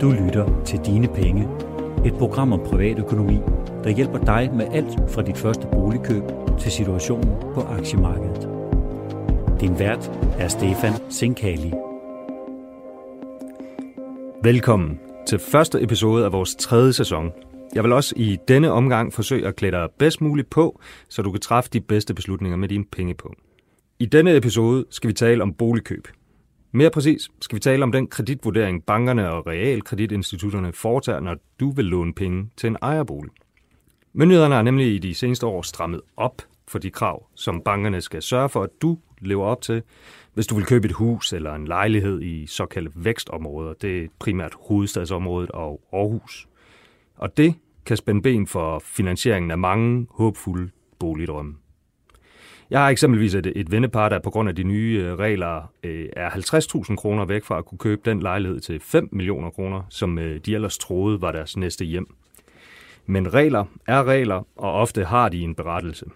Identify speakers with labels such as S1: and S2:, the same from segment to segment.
S1: Du lytter til Dine Penge, et program om privatøkonomi, der hjælper dig med alt fra dit første boligkøb til situationen på aktiemarkedet. Din vært er Stefan Sinkali.
S2: Velkommen til første episode af vores tredje sæson. Jeg vil også i denne omgang forsøge at klæde dig bedst muligt på, så du kan træffe de bedste beslutninger med dine penge på. I denne episode skal vi tale om boligkøb. Mere præcis skal vi tale om den kreditvurdering, bankerne og realkreditinstitutterne foretager, når du vil låne penge til en ejerbolig. Myndighederne har nemlig i de seneste år strammet op for de krav, som bankerne skal sørge for, at du lever op til, hvis du vil købe et hus eller en lejlighed i såkaldte vækstområder. Det er primært hovedstadsområdet og Aarhus. Og det kan spænde ben for finansieringen af mange håbfulde boligdrømme. Jeg har eksempelvis et, et vennepar, der på grund af de nye øh, regler øh, er 50.000 kroner væk fra at kunne købe den lejlighed til 5 millioner kroner, som øh, de ellers troede var deres næste hjem. Men regler er regler, og ofte har de en berettelse.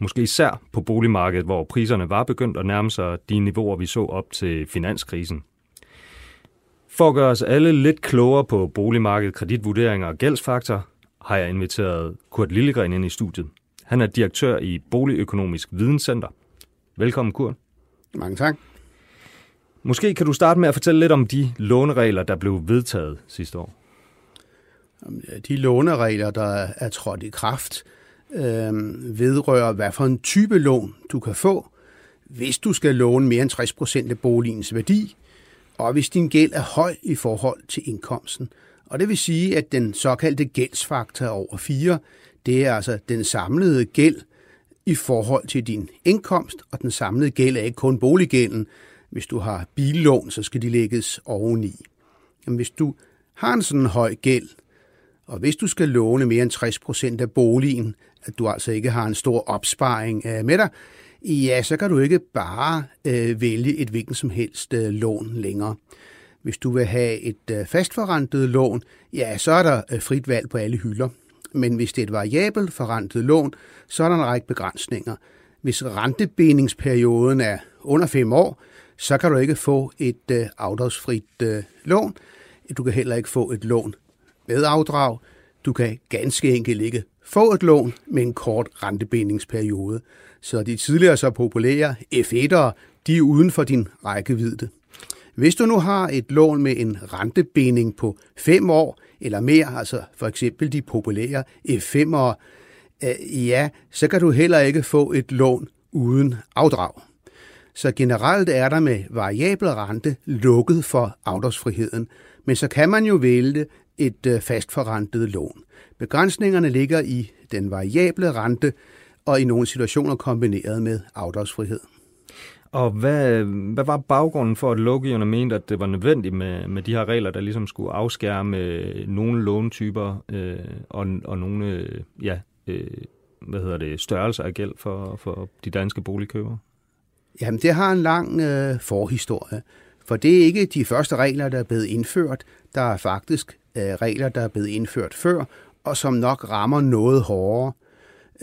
S2: Måske især på boligmarkedet, hvor priserne var begyndt at nærme sig de niveauer, vi så op til finanskrisen. For at gøre os alle lidt klogere på boligmarkedet, kreditvurderinger og gældsfaktor, har jeg inviteret Kurt Lillegren ind i studiet. Han er direktør i Boligøkonomisk Videnscenter. Velkommen, Kurt.
S3: Mange tak.
S2: Måske kan du starte med at fortælle lidt om de låneregler, der blev vedtaget sidste år.
S3: De låneregler, der er trådt i kraft, øh, vedrører, hvad for en type lån du kan få, hvis du skal låne mere end 60 procent af boligens værdi, og hvis din gæld er høj i forhold til indkomsten. Og det vil sige, at den såkaldte gældsfaktor over 4, det er altså den samlede gæld i forhold til din indkomst, og den samlede gæld er ikke kun boliggælden. Hvis du har billån, så skal de lægges oveni. Men hvis du har en sådan høj gæld, og hvis du skal låne mere end 60 procent af boligen, at du altså ikke har en stor opsparing øh, med dig, ja, så kan du ikke bare øh, vælge et hvilken som helst øh, lån længere. Hvis du vil have et øh, fastforrentet lån, ja, så er der øh, frit valg på alle hylder. Men hvis det er et variabelt forrentet lån, så er der en række begrænsninger. Hvis rentebindingsperioden er under 5 år, så kan du ikke få et øh, afdragsfrit øh, lån. Du kan heller ikke få et lån med afdrag. Du kan ganske enkelt ikke få et lån med en kort rentebindingsperiode. Så de tidligere så populære F1'ere, de er uden for din rækkevidde. Hvis du nu har et lån med en rentebinding på 5 år eller mere, altså for eksempel de populære F5'ere, ja, så kan du heller ikke få et lån uden afdrag. Så generelt er der med variabel rente lukket for afdragsfriheden, men så kan man jo vælge et øh, fastforrentet lån. Begrænsningerne ligger i den variable rente, og i nogle situationer kombineret med afdragsfrihed.
S2: Og hvad, hvad var baggrunden for, at lovgiverne mente, at det var nødvendigt med, med de her regler, der ligesom skulle afskærme øh, nogle låntyper øh, og, og nogle øh, ja, øh, hvad hedder det, størrelser af gæld for, for de danske boligkøbere?
S3: Jamen, det har en lang øh, forhistorie. For det er ikke de første regler, der er blevet indført. Der er faktisk øh, regler, der er blevet indført før, og som nok rammer noget hårdere.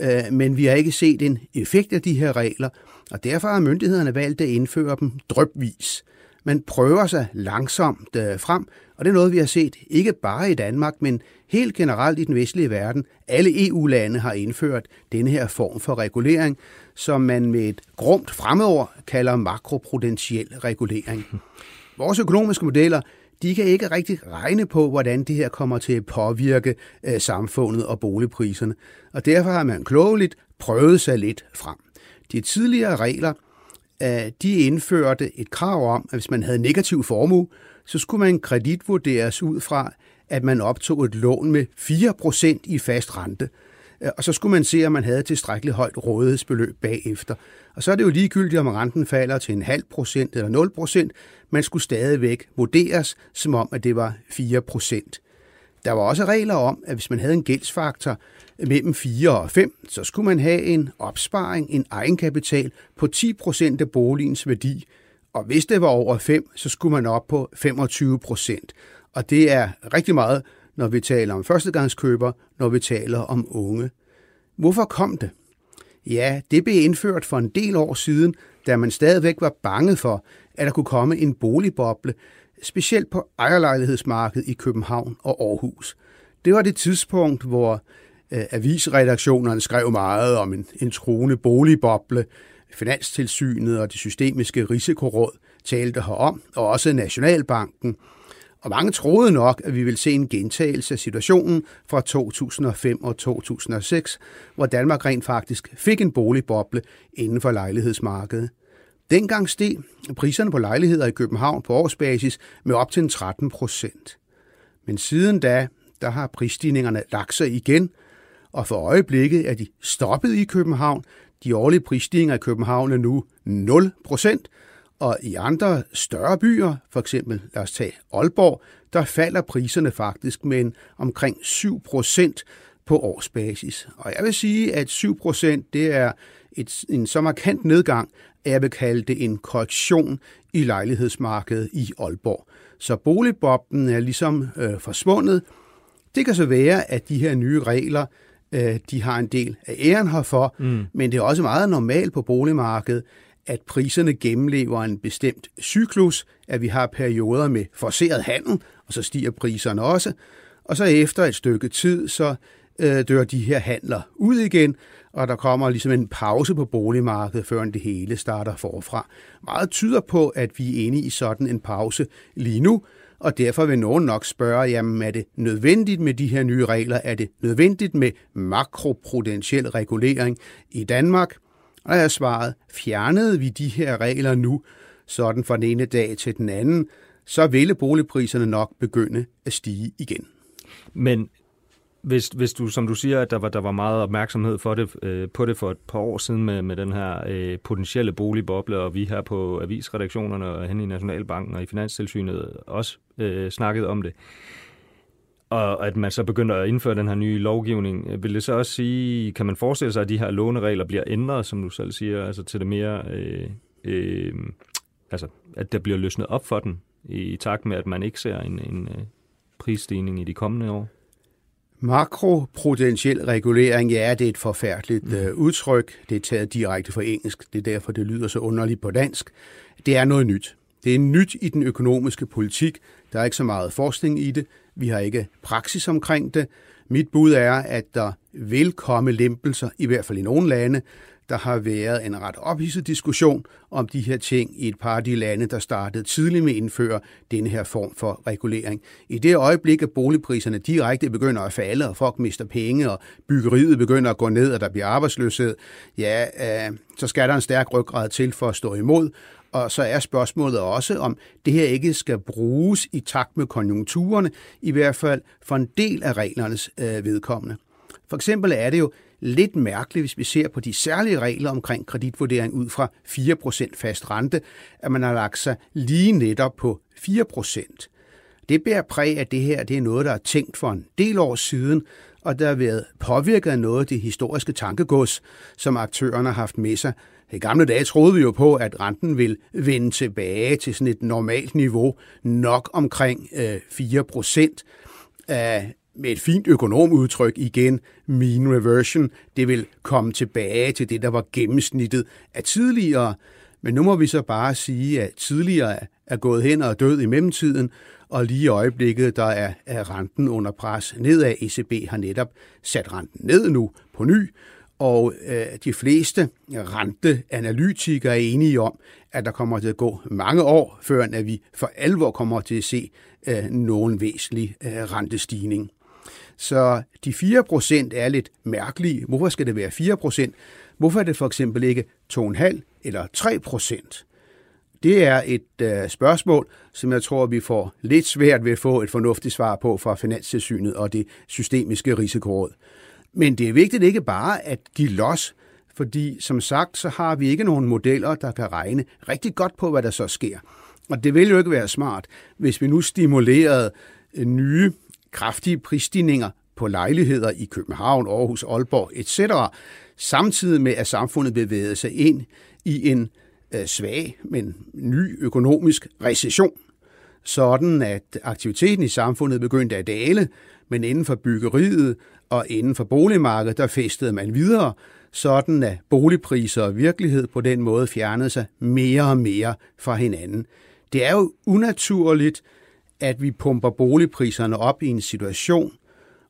S3: Øh, men vi har ikke set en effekt af de her regler, og derfor har myndighederne valgt at indføre dem drøbvis. Man prøver sig langsomt øh, frem, og det er noget, vi har set ikke bare i Danmark, men helt generelt i den vestlige verden. Alle EU-lande har indført denne her form for regulering, som man med et grumt fremover kalder makroprudentiel regulering. Vores økonomiske modeller de kan ikke rigtig regne på, hvordan det her kommer til at påvirke øh, samfundet og boligpriserne. Og derfor har man klogeligt prøvet sig lidt frem. De tidligere regler, øh, de indførte et krav om, at hvis man havde negativ formue, så skulle man kreditvurderes ud fra, at man optog et lån med 4% i fast rente. Øh, og så skulle man se, om man havde tilstrækkeligt højt rådighedsbeløb bagefter. Og så er det jo ligegyldigt, om renten falder til en halv procent eller 0 procent. Man skulle stadigvæk vurderes, som om at det var 4 procent. Der var også regler om, at hvis man havde en gældsfaktor mellem 4 og 5, så skulle man have en opsparing, en egenkapital på 10% af boligens værdi. Og hvis det var over 5, så skulle man op på 25%. Og det er rigtig meget, når vi taler om førstegangskøber, når vi taler om unge. Hvorfor kom det? Ja, det blev indført for en del år siden, da man stadigvæk var bange for, at der kunne komme en boligboble, specielt på ejerlejlighedsmarkedet i København og Aarhus. Det var det tidspunkt, hvor Øh, avisredaktionerne skrev meget om en, en truende boligboble. Finanstilsynet og det systemiske risikoråd talte herom, og også Nationalbanken. Og mange troede nok, at vi ville se en gentagelse af situationen fra 2005 og 2006, hvor Danmark rent faktisk fik en boligboble inden for lejlighedsmarkedet. Dengang steg priserne på lejligheder i København på årsbasis med op til 13 procent. Men siden da, der har prisstigningerne lagt sig igen, og for øjeblikket er de stoppet i København. De årlige prisstigninger i København er nu 0 procent, og i andre større byer, for eksempel lad os tage Aalborg, der falder priserne faktisk med omkring 7 procent på årsbasis. Og jeg vil sige, at 7 procent det er et, en så markant nedgang, at jeg vil kalde det en korrektion i lejlighedsmarkedet i Aalborg. Så boligboblen er ligesom øh, forsvundet. Det kan så være, at de her nye regler, øh, de har en del af æren herfor, mm. men det er også meget normalt på boligmarkedet, at priserne gennemlever en bestemt cyklus, at vi har perioder med forseret handel, og så stiger priserne også. Og så efter et stykke tid, så øh, dør de her handler ud igen, og der kommer ligesom en pause på boligmarkedet, før det hele starter forfra. Meget tyder på, at vi er inde i sådan en pause lige nu, og derfor vil nogen nok spørge, jamen er det nødvendigt med de her nye regler? Er det nødvendigt med makroprudentiel regulering i Danmark? Og jeg har svaret, fjernede vi de her regler nu, sådan fra den ene dag til den anden, så ville boligpriserne nok begynde at stige igen.
S2: Men hvis, hvis du, som du siger, at der var, der var meget opmærksomhed for det, øh, på det for et par år siden med, med den her øh, potentielle boligboble, og vi her på avisredaktionerne og hen i Nationalbanken og i Finanstilsynet også øh, snakket om det, og at man så begynder at indføre den her nye lovgivning, øh, vil det så også sige, kan man forestille sig, at de her låneregler bliver ændret, som du selv siger, altså til det mere, øh, øh, altså at der bliver løsnet op for den, i, i takt med, at man ikke ser en, en øh, prisstigning i de kommende år?
S3: Makroprudentiel regulering, ja, det er et forfærdeligt mm. øh, udtryk. Det er taget direkte fra engelsk. Det er derfor, det lyder så underligt på dansk. Det er noget nyt. Det er nyt i den økonomiske politik. Der er ikke så meget forskning i det. Vi har ikke praksis omkring det. Mit bud er, at der vil komme lempelser, i hvert fald i nogle lande. Der har været en ret ophidset diskussion om de her ting i et par af de lande, der startede tidligt med at indføre denne her form for regulering. I det øjeblik, at boligpriserne direkte begynder at falde, og folk mister penge, og byggeriet begynder at gå ned, og der bliver arbejdsløshed, ja, øh, så skal der en stærk ryggrad til for at stå imod. Og så er spørgsmålet også, om det her ikke skal bruges i takt med konjunkturerne, i hvert fald for en del af reglernes øh, vedkommende. For eksempel er det jo lidt mærkeligt, hvis vi ser på de særlige regler omkring kreditvurdering ud fra 4% fast rente, at man har lagt sig lige netop på 4%. Det bærer præg af det her, det er noget, der er tænkt for en del år siden, og der har været påvirket af noget af det historiske tankegods, som aktørerne har haft med sig. I gamle dage troede vi jo på, at renten vil vende tilbage til sådan et normalt niveau, nok omkring øh, 4 procent med et fint økonomudtryk igen, mean reversion, det vil komme tilbage til det, der var gennemsnittet af tidligere. Men nu må vi så bare sige, at tidligere er gået hen og død i mellemtiden, og lige i øjeblikket, der er, er renten under pres nedad. ECB har netop sat renten ned nu på ny, og øh, de fleste renteanalytikere er enige om, at der kommer til at gå mange år, før at vi for alvor kommer til at se øh, nogen væsentlig øh, rentestigning. Så de 4% er lidt mærkelige. Hvorfor skal det være 4%? Hvorfor er det for eksempel ikke 2,5 eller 3%? Det er et øh, spørgsmål, som jeg tror, vi får lidt svært ved at få et fornuftigt svar på fra Finanstilsynet og det systemiske risikoråd. Men det er vigtigt ikke bare at give los, fordi som sagt, så har vi ikke nogen modeller, der kan regne rigtig godt på, hvad der så sker. Og det ville jo ikke være smart, hvis vi nu stimulerede nye kraftige prisstigninger på lejligheder i København, Aarhus, Aalborg etc., samtidig med at samfundet bevægede sig ind i en øh, svag, men ny økonomisk recession, sådan at aktiviteten i samfundet begyndte at dale, men inden for byggeriet og inden for boligmarkedet, der festede man videre, sådan at boligpriser og virkelighed på den måde fjernede sig mere og mere fra hinanden. Det er jo unaturligt, at vi pumper boligpriserne op i en situation,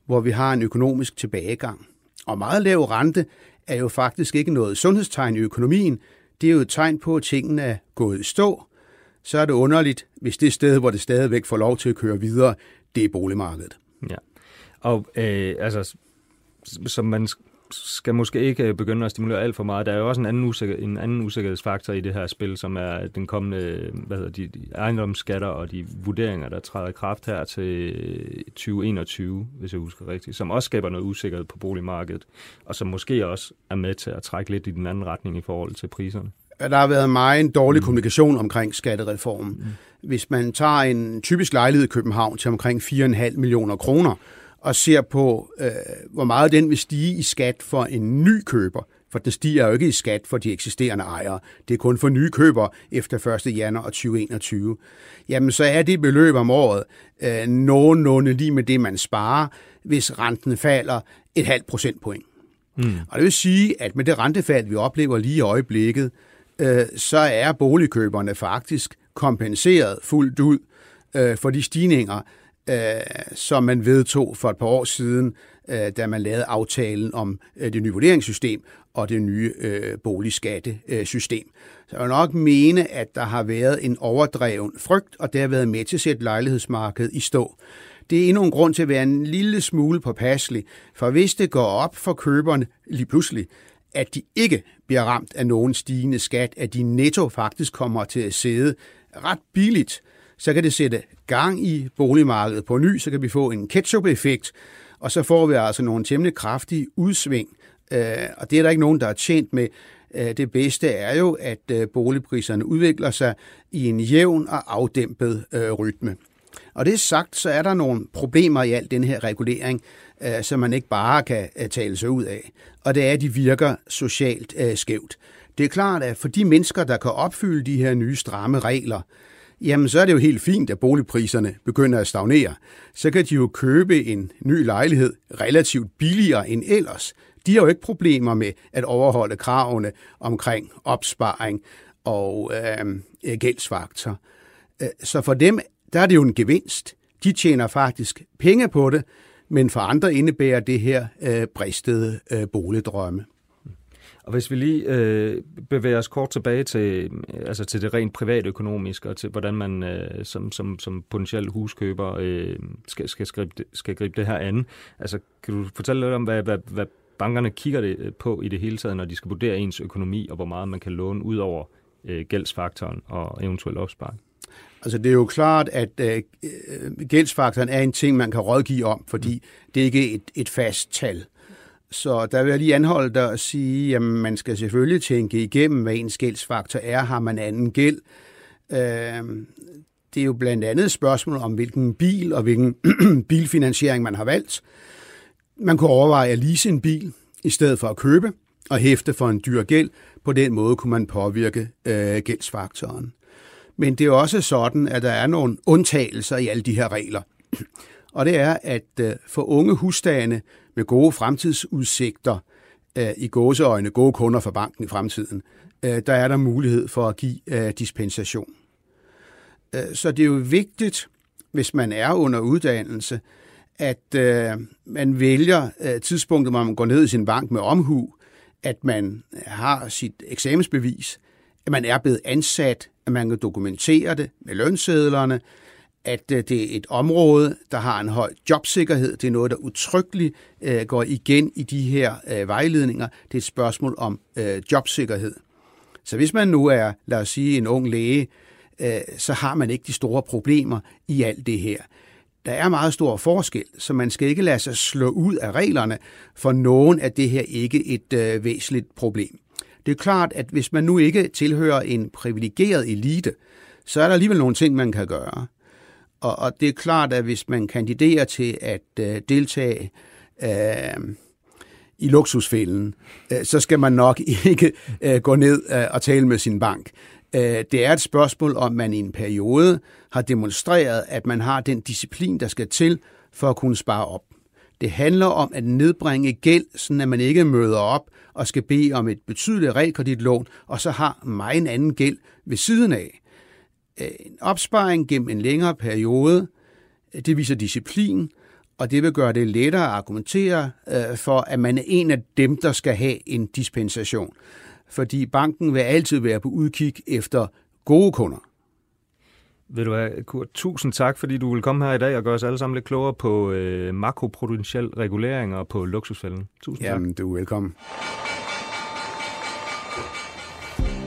S3: hvor vi har en økonomisk tilbagegang. Og meget lav rente er jo faktisk ikke noget sundhedstegn i økonomien. Det er jo et tegn på, at tingene er gået i stå. Så er det underligt, hvis det sted, hvor det stadigvæk får lov til at køre videre, det er boligmarkedet.
S2: Ja. Og øh, altså, som man skal måske ikke begynde at stimulere alt for meget. Der er jo også en anden, usikker, en anden usikkerhedsfaktor i det her spil, som er den kommende hvad hedder de, de ejendomsskatter og de vurderinger, der træder i kraft her til 2021, hvis jeg husker rigtigt, som også skaber noget usikkerhed på boligmarkedet, og som måske også er med til at trække lidt i den anden retning i forhold til priserne.
S3: Der har været meget en dårlig mm. kommunikation omkring skattereformen. Mm. Hvis man tager en typisk lejlighed i København til omkring 4,5 millioner kroner, og ser på, øh, hvor meget den vil stige i skat for en ny køber, for den stiger jo ikke i skat for de eksisterende ejere. Det er kun for nye køber efter 1. januar 2021. Jamen, så er det beløb om året øh, nogenlunde lige med det, man sparer, hvis renten falder et halvt procentpoint. Mm. Og det vil sige, at med det rentefald, vi oplever lige i øjeblikket, øh, så er boligkøberne faktisk kompenseret fuldt ud øh, for de stigninger, øh, som man vedtog for et par år siden, øh, da man lavede aftalen om øh, det nye vurderingssystem og det nye øh, boligskattesystem. Så jeg vil nok mene, at der har været en overdreven frygt, og det har været med til at sætte lejlighedsmarkedet i stå. Det er endnu en grund til at være en lille smule påpasselig, for hvis det går op for køberne lige pludselig, at de ikke bliver ramt af nogen stigende skat, at de netto faktisk kommer til at sidde ret billigt, så kan det sætte gang i boligmarkedet på ny, så kan vi få en ketchup-effekt, og så får vi altså nogle temmelig kraftige udsving. Øh, og det er der ikke nogen, der er tjent med. Øh, det bedste er jo, at øh, boligpriserne udvikler sig i en jævn og afdæmpet øh, rytme. Og det sagt, så er der nogle problemer i al den her regulering, øh, som man ikke bare kan øh, tale sig ud af. Og det er, at de virker socialt skævt. Det er klart, at for de mennesker, der kan opfylde de her nye stramme regler, jamen så er det jo helt fint, at boligpriserne begynder at stagnere. Så kan de jo købe en ny lejlighed relativt billigere end ellers. De har jo ikke problemer med at overholde kravene omkring opsparing og øhm, øh, gældsfaktor. Øh, så for dem, der er det jo en gevinst. De tjener faktisk penge på det, men for andre indebærer det her øh, bristede øh, boligdrømme.
S2: Og hvis vi lige øh, bevæger os kort tilbage til, altså til det rent privatøkonomiske, og til hvordan man øh, som, som, som potentiel huskøber øh, skal, skal, skrive, skal gribe det her an. Altså, kan du fortælle lidt om, hvad, hvad, hvad bankerne kigger det øh, på i det hele taget, når de skal vurdere ens økonomi, og hvor meget man kan låne ud over øh, gældsfaktoren og eventuelt opsparing?
S3: Altså det er jo klart, at øh, gældsfaktoren er en ting, man kan rådgive om, fordi det er ikke et, et fast tal. Så der vil jeg lige anholde dig og sige, at man skal selvfølgelig tænke igennem, hvad ens gældsfaktor er. Har man anden gæld? Øh, det er jo blandt andet et spørgsmål om, hvilken bil og hvilken bilfinansiering man har valgt. Man kunne overveje at lease en bil i stedet for at købe og hæfte for en dyr gæld. På den måde kunne man påvirke øh, gældsfaktoren. Men det er også sådan, at der er nogle undtagelser i alle de her regler. Og det er, at øh, for unge husstande med gode fremtidsudsigter, øh, i gåseøjne gode kunder for banken i fremtiden, øh, der er der mulighed for at give øh, dispensation. Øh, så det er jo vigtigt, hvis man er under uddannelse, at øh, man vælger øh, tidspunktet, hvor man går ned i sin bank med omhu, at man har sit eksamensbevis, at man er blevet ansat, at man kan dokumentere det med lønsedlerne, at øh, det er et område, der har en høj jobsikkerhed. Det er noget, der utryggeligt øh, går igen i de her øh, vejledninger. Det er et spørgsmål om øh, jobsikkerhed. Så hvis man nu er, lad os sige, en ung læge, øh, så har man ikke de store problemer i alt det her. Der er meget stor forskel, så man skal ikke lade sig slå ud af reglerne, for nogen er det her ikke et øh, væsentligt problem. Det er klart, at hvis man nu ikke tilhører en privilegeret elite, så er der alligevel nogle ting, man kan gøre. Og, og det er klart, at hvis man kandiderer til at øh, deltage øh, i luksusfælden, øh, så skal man nok ikke øh, gå ned øh, og tale med sin bank. Øh, det er et spørgsmål om, man i en periode har demonstreret, at man har den disciplin, der skal til for at kunne spare op. Det handler om at nedbringe gæld, så at man ikke møder op og skal bede om et betydeligt realkreditlån, og så har meget en anden gæld ved siden af en opsparing gennem en længere periode, det viser disciplin, og det vil gøre det lettere at argumentere øh, for, at man er en af dem, der skal have en dispensation. Fordi banken vil altid være på udkig efter gode kunder.
S2: Ved du hvad, Kurt, tusind tak, fordi du vil komme her i dag og gøre os alle sammen lidt klogere på øh, makropotentiel regulering og på luksusfælden. Tusind
S3: tak. Jamen, du er velkommen.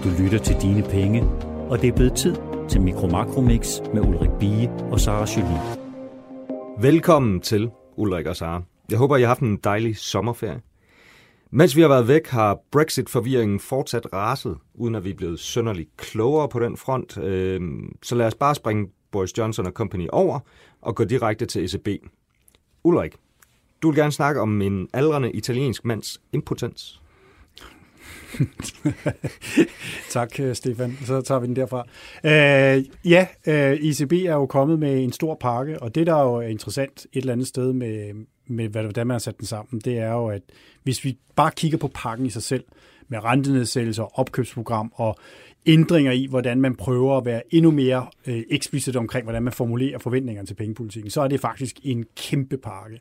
S1: Du lytter til Dine Penge, og det er blevet tid til Mikro Makromix med Ulrik Bie og Sara Julie.
S2: Velkommen til Ulrik og Sara. Jeg håber, I har haft en dejlig sommerferie. Mens vi har været væk, har Brexit-forvirringen fortsat raset, uden at vi er blevet sønderligt klogere på den front. Øhm, så lad os bare springe Boris Johnson og company over og gå direkte til ECB. Ulrik, du vil gerne snakke om en aldrende italiensk mands impotens.
S4: tak, øh, Stefan. Så tager vi den derfra. Øh, ja, øh, ECB er jo kommet med en stor pakke, og det, der er jo er interessant et eller andet sted med, med hvordan man har sat den sammen, det er jo, at hvis vi bare kigger på pakken i sig selv, med rentenedsættelser, opkøbsprogram og ændringer i, hvordan man prøver at være endnu mere øh, eksplicit omkring, hvordan man formulerer forventningerne til pengepolitikken, så er det faktisk en kæmpe pakke.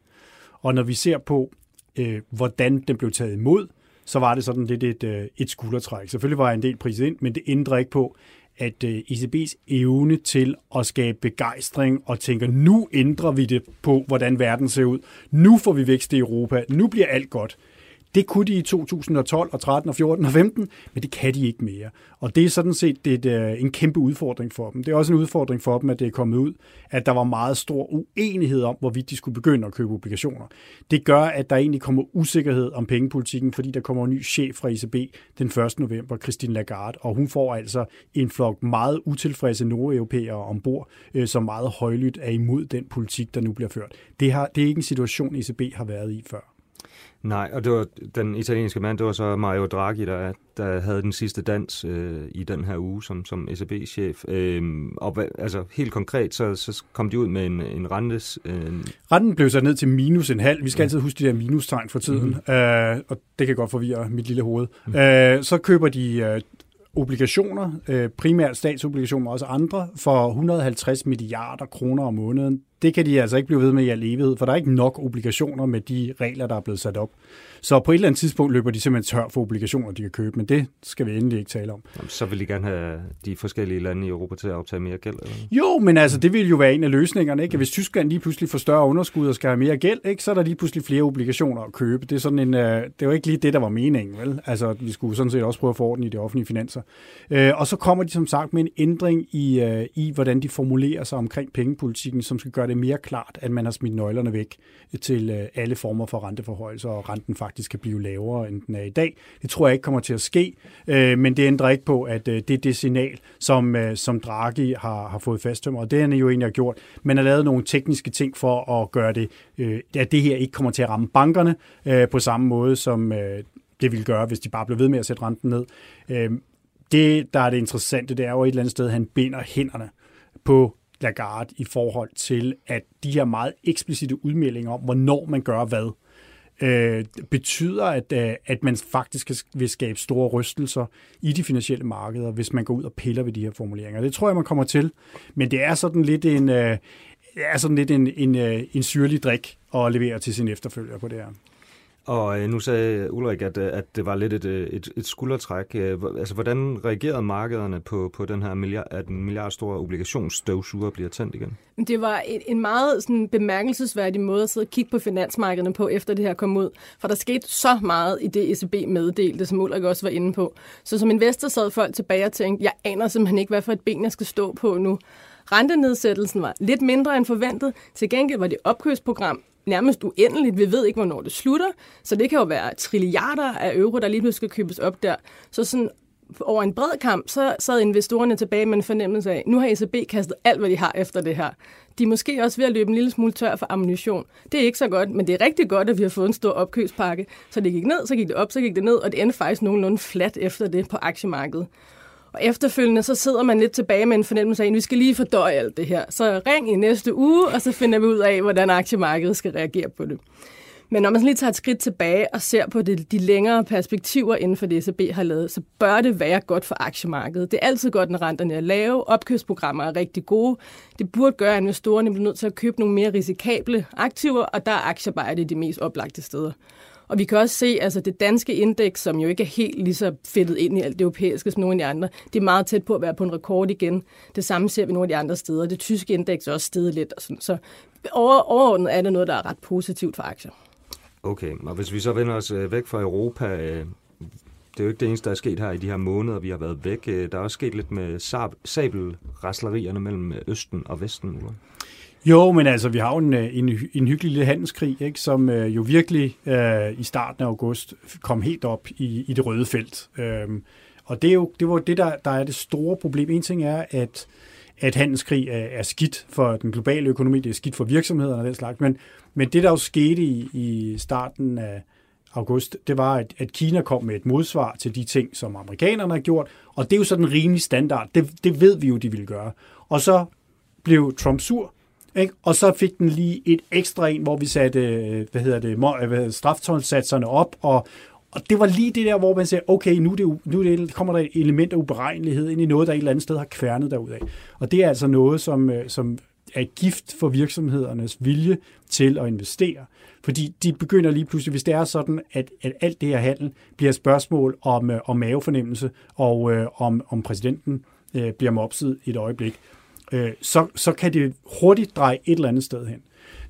S4: Og når vi ser på, øh, hvordan den blev taget imod, så var det sådan lidt et, øh, et skuldertræk. Selvfølgelig var en del pris ind, men det ændrer ikke på, at øh, ECB's evne til at skabe begejstring og tænker, nu ændrer vi det på, hvordan verden ser ud. Nu får vi vækst i Europa. Nu bliver alt godt. Det kunne de i 2012 og 13 og 14 og 15, men det kan de ikke mere. Og det er sådan set det er øh, en kæmpe udfordring for dem. Det er også en udfordring for dem, at det er kommet ud, at der var meget stor uenighed om, hvorvidt de skulle begynde at købe obligationer. Det gør, at der egentlig kommer usikkerhed om pengepolitikken, fordi der kommer en ny chef fra ECB den 1. november, Christine Lagarde, og hun får altså en flok meget utilfredse nordeuropæere ombord, øh, som meget højlydt er imod den politik, der nu bliver ført. Det, har, det er ikke en situation, ECB har været i før.
S2: Nej, og det var den italienske mand, det var så Mario Draghi, der, der havde den sidste dans øh, i den her uge som, som ECB-chef. Øhm, og altså, helt konkret, så, så kom de ud med en, en rentes... Øh...
S4: Renten blev sat ned til minus en halv. Vi skal ja. altid huske de der minustegn for tiden, mm. øh, og det kan godt forvirre mit lille hoved. Mm. Øh, så køber de øh, obligationer, øh, primært statsobligationer, men også andre, for 150 milliarder kroner om måneden det kan de altså ikke blive ved med i al evighed, for der er ikke nok obligationer med de regler, der er blevet sat op. Så på et eller andet tidspunkt løber de simpelthen tør for obligationer, de kan købe, men det skal vi endelig ikke tale om.
S2: Jamen, så vil de gerne have de forskellige lande i Europa til at aftage mere gæld? Eller?
S4: Jo, men altså, det vil jo være en af løsningerne. Ikke? Hvis Tyskland lige pludselig får større underskud og skal have mere gæld, ikke? så er der lige pludselig flere obligationer at købe. Det er, sådan en, uh, det var ikke lige det, der var meningen. Vel? Altså, vi skulle sådan set også prøve at få orden i de offentlige finanser. Uh, og så kommer de som sagt med en ændring i, uh, i, hvordan de formulerer sig omkring pengepolitikken, som skal gøre det mere klart, at man har smidt nøglerne væk øh, til øh, alle former for renteforhøjelser, og renten faktisk kan blive lavere, end den er i dag. Det tror jeg ikke kommer til at ske, øh, men det ændrer ikke på, at det er det signal, som, som Draghi har, har fået fasttømmer, og det han jo egentlig har gjort. Man har lavet nogle tekniske ting for at gøre det, at det her ikke kommer til at ramme bankerne på samme måde, som det ville gøre, hvis de bare blev ved med at sætte renten ned. Det, der er det interessante, det er jo et eller andet sted, at han binder hænderne på Lagarde i forhold til, at de her meget eksplicite udmeldinger om, hvornår man gør hvad, øh, betyder, at, øh, at man faktisk vil skabe store rystelser i de finansielle markeder, hvis man går ud og piller ved de her formuleringer. Det tror jeg, man kommer til, men det er sådan lidt en, øh, er sådan lidt en, en, øh, en syrlig drik at levere til sin efterfølger på det her.
S2: Og øh, nu sagde Ulrik, at, øh, at det var lidt et, øh, et, et skuldertræk. Øh, altså, hvordan reagerede markederne på, på den her milliard, at en milliard store obligationsstøvsuger bliver tændt igen?
S5: Det var en, en meget sådan, bemærkelsesværdig måde at sidde og kigge på finansmarkederne på, efter det her kom ud. For der skete så meget i det ECB meddelte, som Ulrik også var inde på. Så som investor sad folk tilbage og tænkte, jeg aner simpelthen ikke, hvad for et ben jeg skal stå på nu. Rentenedsættelsen var lidt mindre end forventet. Til gengæld var det opkøbsprogram nærmest uendeligt. Vi ved ikke, hvornår det slutter, så det kan jo være trilliarder af euro, der lige pludselig skal købes op der. Så sådan over en bred kamp, så sad investorerne tilbage med en fornemmelse af, nu har ECB kastet alt, hvad de har efter det her. De er måske også ved at løbe en lille smule tør for ammunition. Det er ikke så godt, men det er rigtig godt, at vi har fået en stor opkøbspakke. Så det gik ned, så gik det op, så gik det ned, og det endte faktisk nogenlunde fladt efter det på aktiemarkedet. Og efterfølgende, så sidder man lidt tilbage med en fornemmelse af, at vi skal lige fordøje alt det her. Så ring i næste uge, og så finder vi ud af, hvordan aktiemarkedet skal reagere på det. Men når man lige tager et skridt tilbage og ser på det, de længere perspektiver inden for det, ECB har lavet, så bør det være godt for aktiemarkedet. Det er altid godt, når renterne er lave. Opkøbsprogrammer er rigtig gode. Det burde gøre, at investorerne bliver nødt til at købe nogle mere risikable aktiver, og der er aktier bare det de mest oplagte steder. Og vi kan også se, altså det danske indeks, som jo ikke er helt lige så fedtet ind i alt det europæiske som nogle af de andre, det er meget tæt på at være på en rekord igen. Det samme ser vi nogle af de andre steder. Det tyske indeks er også steget lidt. Og sådan. Så over, overordnet er det noget, der er ret positivt for aktier.
S2: Okay, og hvis vi så vender os øh, væk fra Europa, øh, det er jo ikke det eneste, der er sket her i de her måneder, vi har været væk. Øh, der er også sket lidt med sabelraslerierne mellem Østen og Vesten.
S4: Jo, men altså, vi har jo en, øh, en, en hyggelig lille handelskrig, ikke, som øh, jo virkelig øh, i starten af august kom helt op i, i det røde felt. Øhm, og det er jo det var det, der, der er det store problem. En ting er, at, at handelskrig er, er skidt for den globale økonomi, det er skidt for virksomhederne og den slags, men, men det, der jo skete i, i starten af august, det var, at, at Kina kom med et modsvar til de ting, som amerikanerne har gjort, og det er jo sådan en rimelig standard. Det, det ved vi jo, de ville gøre. Og så blev Trump sur, ikke? Og så fik den lige et ekstra en, hvor vi satte hvad hedder det, hvad op, og, og det var lige det der, hvor man siger, okay, nu, det, nu det, kommer der et element af uberegnelighed ind i noget, der et eller andet sted har kværnet derudad. Og det er altså noget, som, øh, som er gift for virksomhedernes vilje til at investere. Fordi de begynder lige pludselig, hvis det er sådan, at, at alt det her handel bliver et spørgsmål om, øh, om mavefornemmelse og øh, om, om præsidenten øh, bliver mopset et øjeblik, øh, så, så kan det hurtigt dreje et eller andet sted hen.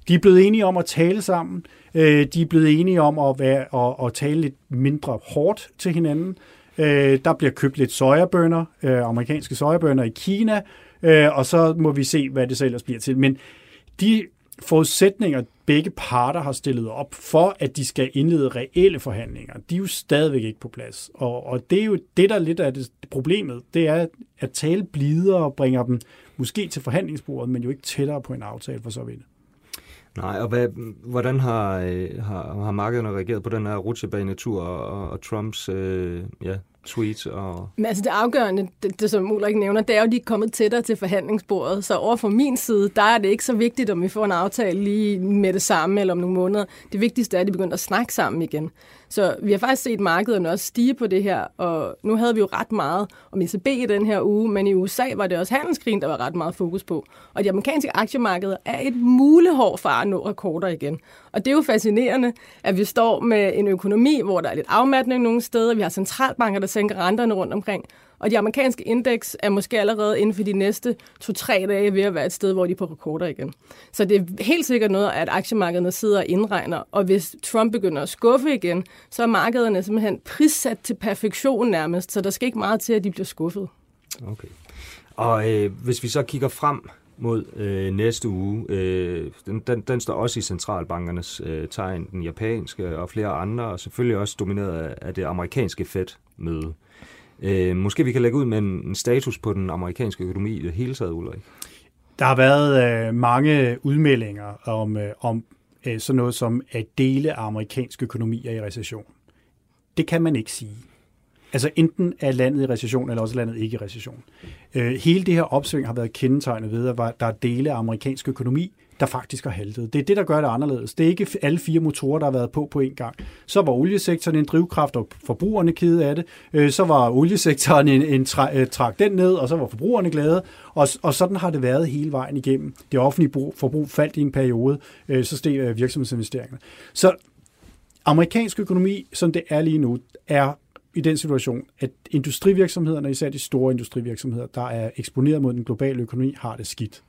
S4: De er blevet enige om at tale sammen. Øh, de er blevet enige om at, være, at, at tale lidt mindre hårdt til hinanden. Øh, der bliver købt lidt sojabønner, øh, amerikanske sojabønner i Kina, øh, og så må vi se, hvad det så ellers bliver til. Men de forudsætninger, begge parter har stillet op for, at de skal indlede reelle forhandlinger, de er jo stadigvæk ikke på plads. Og, og det er jo det, der lidt er det problemet, det er at tale blidere og bringer dem måske til forhandlingsbordet, men jo ikke tættere på en aftale for så vidt.
S2: Nej, og hvad, hvordan har, øh, har, har markederne reageret på den her rutsjebanetur og, og Trumps øh, ja, tweets? Og...
S5: Men altså det afgørende, det, det som Ulrik nævner, det er jo, at de er kommet tættere til forhandlingsbordet. Så over for min side, der er det ikke så vigtigt, om vi får en aftale lige med det samme eller om nogle måneder. Det vigtigste er, at de begynder at snakke sammen igen. Så vi har faktisk set markederne også stige på det her, og nu havde vi jo ret meget om ECB i den her uge, men i USA var det også handelskrigen, der var ret meget fokus på. Og de amerikanske aktiemarkeder er et mulehår for at nå rekorder igen. Og det er jo fascinerende, at vi står med en økonomi, hvor der er lidt afmatning nogle steder, vi har centralbanker, der sænker renterne rundt omkring, og de amerikanske indeks er måske allerede inden for de næste to-tre dage ved at være et sted, hvor de er på rekorder igen. Så det er helt sikkert noget, at aktiemarkederne sidder og indregner. Og hvis Trump begynder at skuffe igen, så er markederne simpelthen prissat til perfektion nærmest. Så der skal ikke meget til, at de bliver skuffet.
S2: Okay. Og øh, hvis vi så kigger frem mod øh, næste uge. Øh, den, den, den står også i centralbankernes øh, tegn, den japanske og flere andre, og selvfølgelig også domineret af, af det amerikanske Fed-møde. Øh, måske vi kan lægge ud med en status på den amerikanske økonomi i det hele taget, Ulrik.
S4: Der har været øh, mange udmeldinger om, øh, om øh, sådan noget som, at dele af amerikansk økonomi er i recession. Det kan man ikke sige. Altså enten er landet i recession, eller også er landet ikke i recession. Øh, hele det her opsving har været kendetegnet ved, at der er dele af amerikansk økonomi, der faktisk har haltet. Det er det, der gør det anderledes. Det er ikke alle fire motorer, der har været på på en gang. Så var oliesektoren en drivkraft, og forbrugerne kede af det. Øh, så var oliesektoren en, en tra, øh, trak den ned, og så var forbrugerne glade. Og, og sådan har det været hele vejen igennem. Det offentlige forbrug faldt i en periode, øh, så steg øh, virksomhedsinvesteringerne. Så amerikansk økonomi, som det er lige nu, er i den situation, at industrivirksomhederne, især de store industrivirksomheder, der er eksponeret mod den globale økonomi, har det skidt.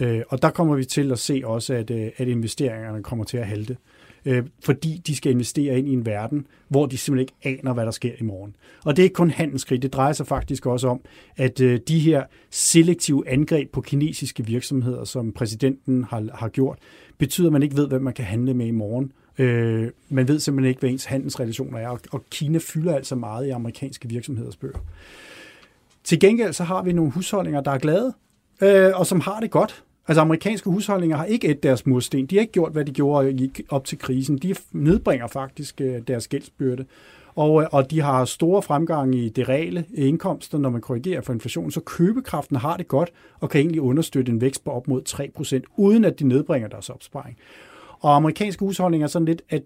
S4: Øh, og der kommer vi til at se også, at, øh, at investeringerne kommer til at halte. Øh, fordi de skal investere ind i en verden, hvor de simpelthen ikke aner, hvad der sker i morgen. Og det er ikke kun handelskrig, det drejer sig faktisk også om, at øh, de her selektive angreb på kinesiske virksomheder, som præsidenten har, har gjort, betyder, at man ikke ved, hvad man kan handle med i morgen. Øh, man ved simpelthen ikke, hvad ens handelsrelationer er, og Kina fylder altså meget i amerikanske virksomheders bøger. Til gengæld så har vi nogle husholdninger, der er glade, øh, og som har det godt. Altså amerikanske husholdninger har ikke et deres mursten. De har ikke gjort, hvad de gjorde op til krisen. De nedbringer faktisk øh, deres gældsbyrde. Og, øh, og de har store fremgang i det reale indkomster, når man korrigerer for inflation. Så købekraften har det godt og kan egentlig understøtte en vækst på op mod 3%, uden at de nedbringer deres opsparing. Og amerikanske husholdninger er sådan lidt, at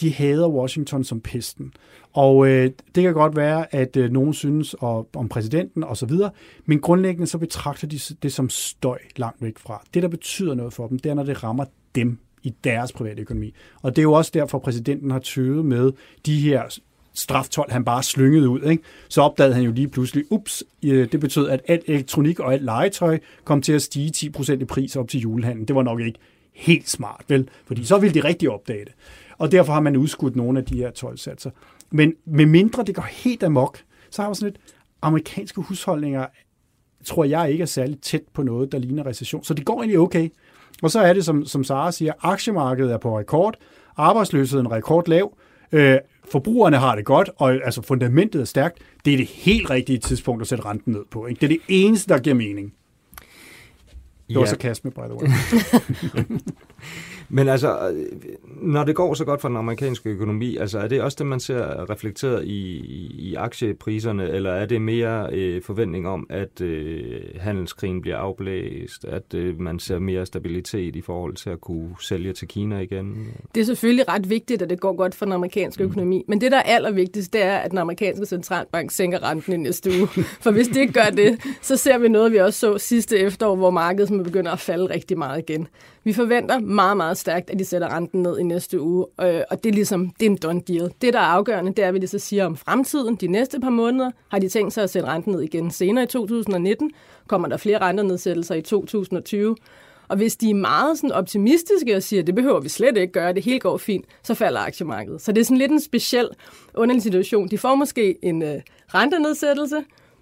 S4: de hader Washington som pesten. Og øh, det kan godt være, at øh, nogen synes og, om præsidenten og så videre, men grundlæggende så betragter de det som støj langt væk fra. Det, der betyder noget for dem, det er, når det rammer dem i deres private økonomi. Og det er jo også derfor, præsidenten har tøvet med de her straftol, han bare slyngede ud. Ikke? Så opdagede han jo lige pludselig, ups, øh, det betød, at alt elektronik og alt legetøj kom til at stige 10% i pris op til julehandlen. Det var nok ikke helt smart, vel? Fordi så vil de rigtig opdage det. Og derfor har man udskudt nogle af de her 12-satser. Men med mindre det går helt amok, så har man sådan lidt, amerikanske husholdninger, tror jeg ikke er særlig tæt på noget, der ligner recession. Så det går egentlig okay. Og så er det, som, som Sara siger, aktiemarkedet er på rekord, arbejdsløsheden er rekordlav, øh, forbrugerne har det godt, og altså fundamentet er stærkt. Det er det helt rigtige tidspunkt at sætte renten ned på. Ikke? Det er det eneste, der giver mening. Det var ja. sarkasme, by the way.
S2: Men altså, når det går så godt for den amerikanske økonomi, altså er det også det, man ser reflekteret i, i aktiepriserne, eller er det mere øh, forventning om, at øh, handelskrigen bliver afblæst, at øh, man ser mere stabilitet i forhold til at kunne sælge til Kina igen?
S5: Det er selvfølgelig ret vigtigt, at det går godt for den amerikanske mm. økonomi, men det, der er allervigtigst, det er, at den amerikanske centralbank sænker renten i næste uge. For hvis det ikke gør det, så ser vi noget, vi også så sidste efterår, hvor markedet begynder at falde rigtig meget igen. Vi forventer meget, meget stærkt, at de sætter renten ned i næste uge, øh, og det er ligesom, det er en done deal. Det, der er afgørende, det er, hvad de så siger om fremtiden. De næste par måneder har de tænkt sig at sætte renten ned igen senere i 2019. Kommer der flere rentenedsættelser i 2020. Og hvis de er meget sådan optimistiske og siger, at det behøver vi slet ikke gøre, det hele går fint, så falder aktiemarkedet. Så det er sådan lidt en speciel underlig situation. De får måske en øh, rentenedsættelse,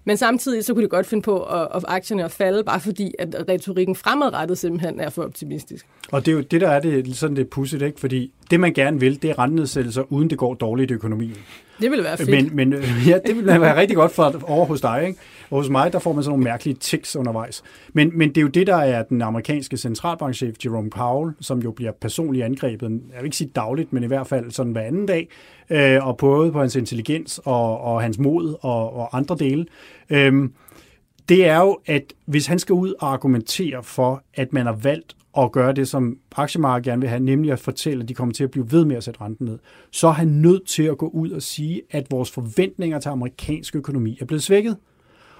S5: men samtidig så kunne de godt finde på at, at aktierne at falde, bare fordi at retorikken fremadrettet simpelthen er for optimistisk.
S4: Og det er jo det, der er det, sådan det pudsigt, ikke? Fordi det, man gerne vil, det er rentenedsættelser, uden det går dårligt i økonomien.
S5: Det ville være fedt.
S4: Men, men ja, det ville være rigtig godt for over hos dig, ikke? Og hos mig, der får man sådan nogle mærkelige tics undervejs. Men, men det er jo det, der er den amerikanske centralbankchef Jerome Powell, som jo bliver personligt angrebet, jeg vil ikke sige dagligt, men i hvert fald sådan hver anden dag, øh, og både på hans intelligens og, og hans mod og, og andre dele. Øh, det er jo, at hvis han skal ud og argumentere for, at man har valgt at gøre det, som aktiemarkedet gerne vil have, nemlig at fortælle, at de kommer til at blive ved med at sætte renten ned, så er han nødt til at gå ud og sige, at vores forventninger til amerikansk økonomi er blevet svækket.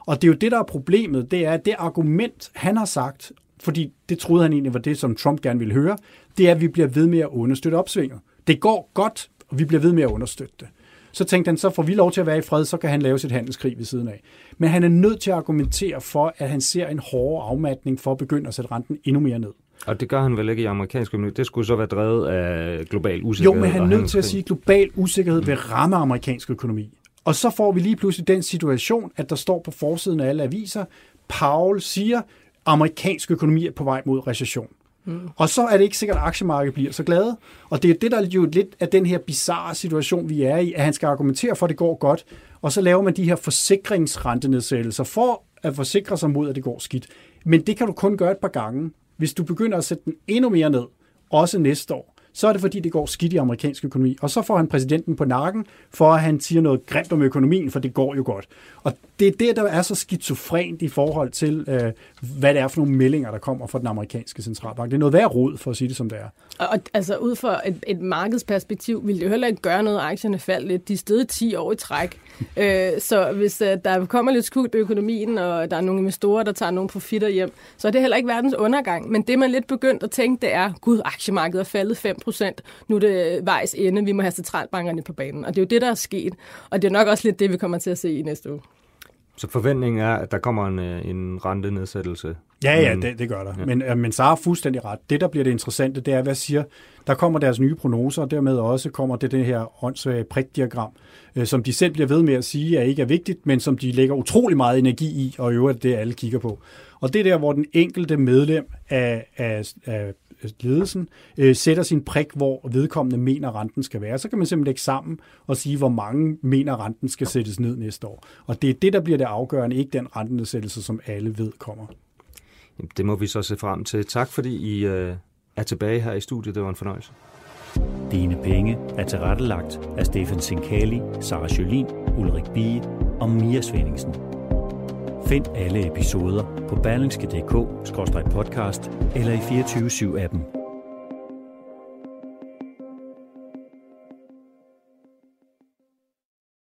S4: Og det er jo det, der er problemet, det er, at det argument, han har sagt, fordi det troede han egentlig var det, som Trump gerne ville høre, det er, at vi bliver ved med at understøtte opsvinget. Det går godt, og vi bliver ved med at understøtte det. Så tænkte han, så får vi lov til at være i fred, så kan han lave sit handelskrig ved siden af. Men han er nødt til at argumentere for, at han ser en hårdere afmatning for at begynde at sætte renten endnu mere ned.
S2: Og det gør han vel ikke i amerikansk økonomi. Det skulle så være drevet af global usikkerhed.
S4: Jo, men han er nødt til at sige, at global usikkerhed vil ramme amerikansk økonomi. Og så får vi lige pludselig den situation, at der står på forsiden af alle aviser, Paul siger, amerikansk økonomi er på vej mod recession. Mm. Og så er det ikke sikkert, at aktiemarkedet bliver så glade. Og det er det, der er jo lidt af den her bizarre situation, vi er i, at han skal argumentere for, at det går godt. Og så laver man de her forsikringsrentenedsættelser for at forsikre sig mod, at det går skidt. Men det kan du kun gøre et par gange. Hvis du begynder at sætte den endnu mere ned, også næste år, så er det fordi, det går skidt i amerikansk økonomi. Og så får han præsidenten på nakken, for at han siger noget grimt om økonomien, for det går jo godt. Og det er det, der er så skizofrent i forhold til, øh, hvad det er for nogle meldinger, der kommer fra den amerikanske centralbank. Det er noget værd råd, for at sige det som det er.
S5: Og, altså ud fra et, et markedsperspektiv vil det jo heller ikke gøre noget, at aktierne falder lidt. De stedet 10 år i træk. øh, så hvis uh, der kommer lidt skud i økonomien, og der er nogle investorer, der tager nogle profitter hjem, så er det heller ikke verdens undergang. Men det, man lidt begyndt at tænke, det er, gud, aktiemarkedet er faldet 5 procent. Nu er det vejs ende. Vi må have centralbankerne på banen. Og det er jo det, der er sket. Og det er nok også lidt det, vi kommer til at se i næste uge.
S2: Så forventningen er, at der kommer en, øh, en rentenedsættelse?
S4: Ja, ja, det, det gør der. Ja. Men, øh, men Sara har fuldstændig ret. Det, der bliver det interessante, det er, hvad siger, der kommer deres nye prognoser, og dermed også kommer det, det her åndssvage prikdiagram, øh, som de selv bliver ved med at sige, er ikke er vigtigt, men som de lægger utrolig meget energi i, og i øvrigt det, alle kigger på. Og det er der, hvor den enkelte medlem af, af, af ledelsen øh, sætter sin prik, hvor vedkommende mener, renten skal være. Så kan man simpelthen lægge sammen og sige, hvor mange mener, renten skal sættes ned næste år. Og det er det, der bliver det afgørende, ikke den rentenedsættelse, som alle ved kommer.
S2: Det må vi så se frem til. Tak fordi I øh, er tilbage her i studiet. Det var en fornøjelse.
S1: Dine penge er tilrettelagt af Stefan Sinkali, Sara Jolin, Ulrik Bie og Mia Svendingsen. Find alle episoder på berlingske.dk-podcast eller i 24-7-appen.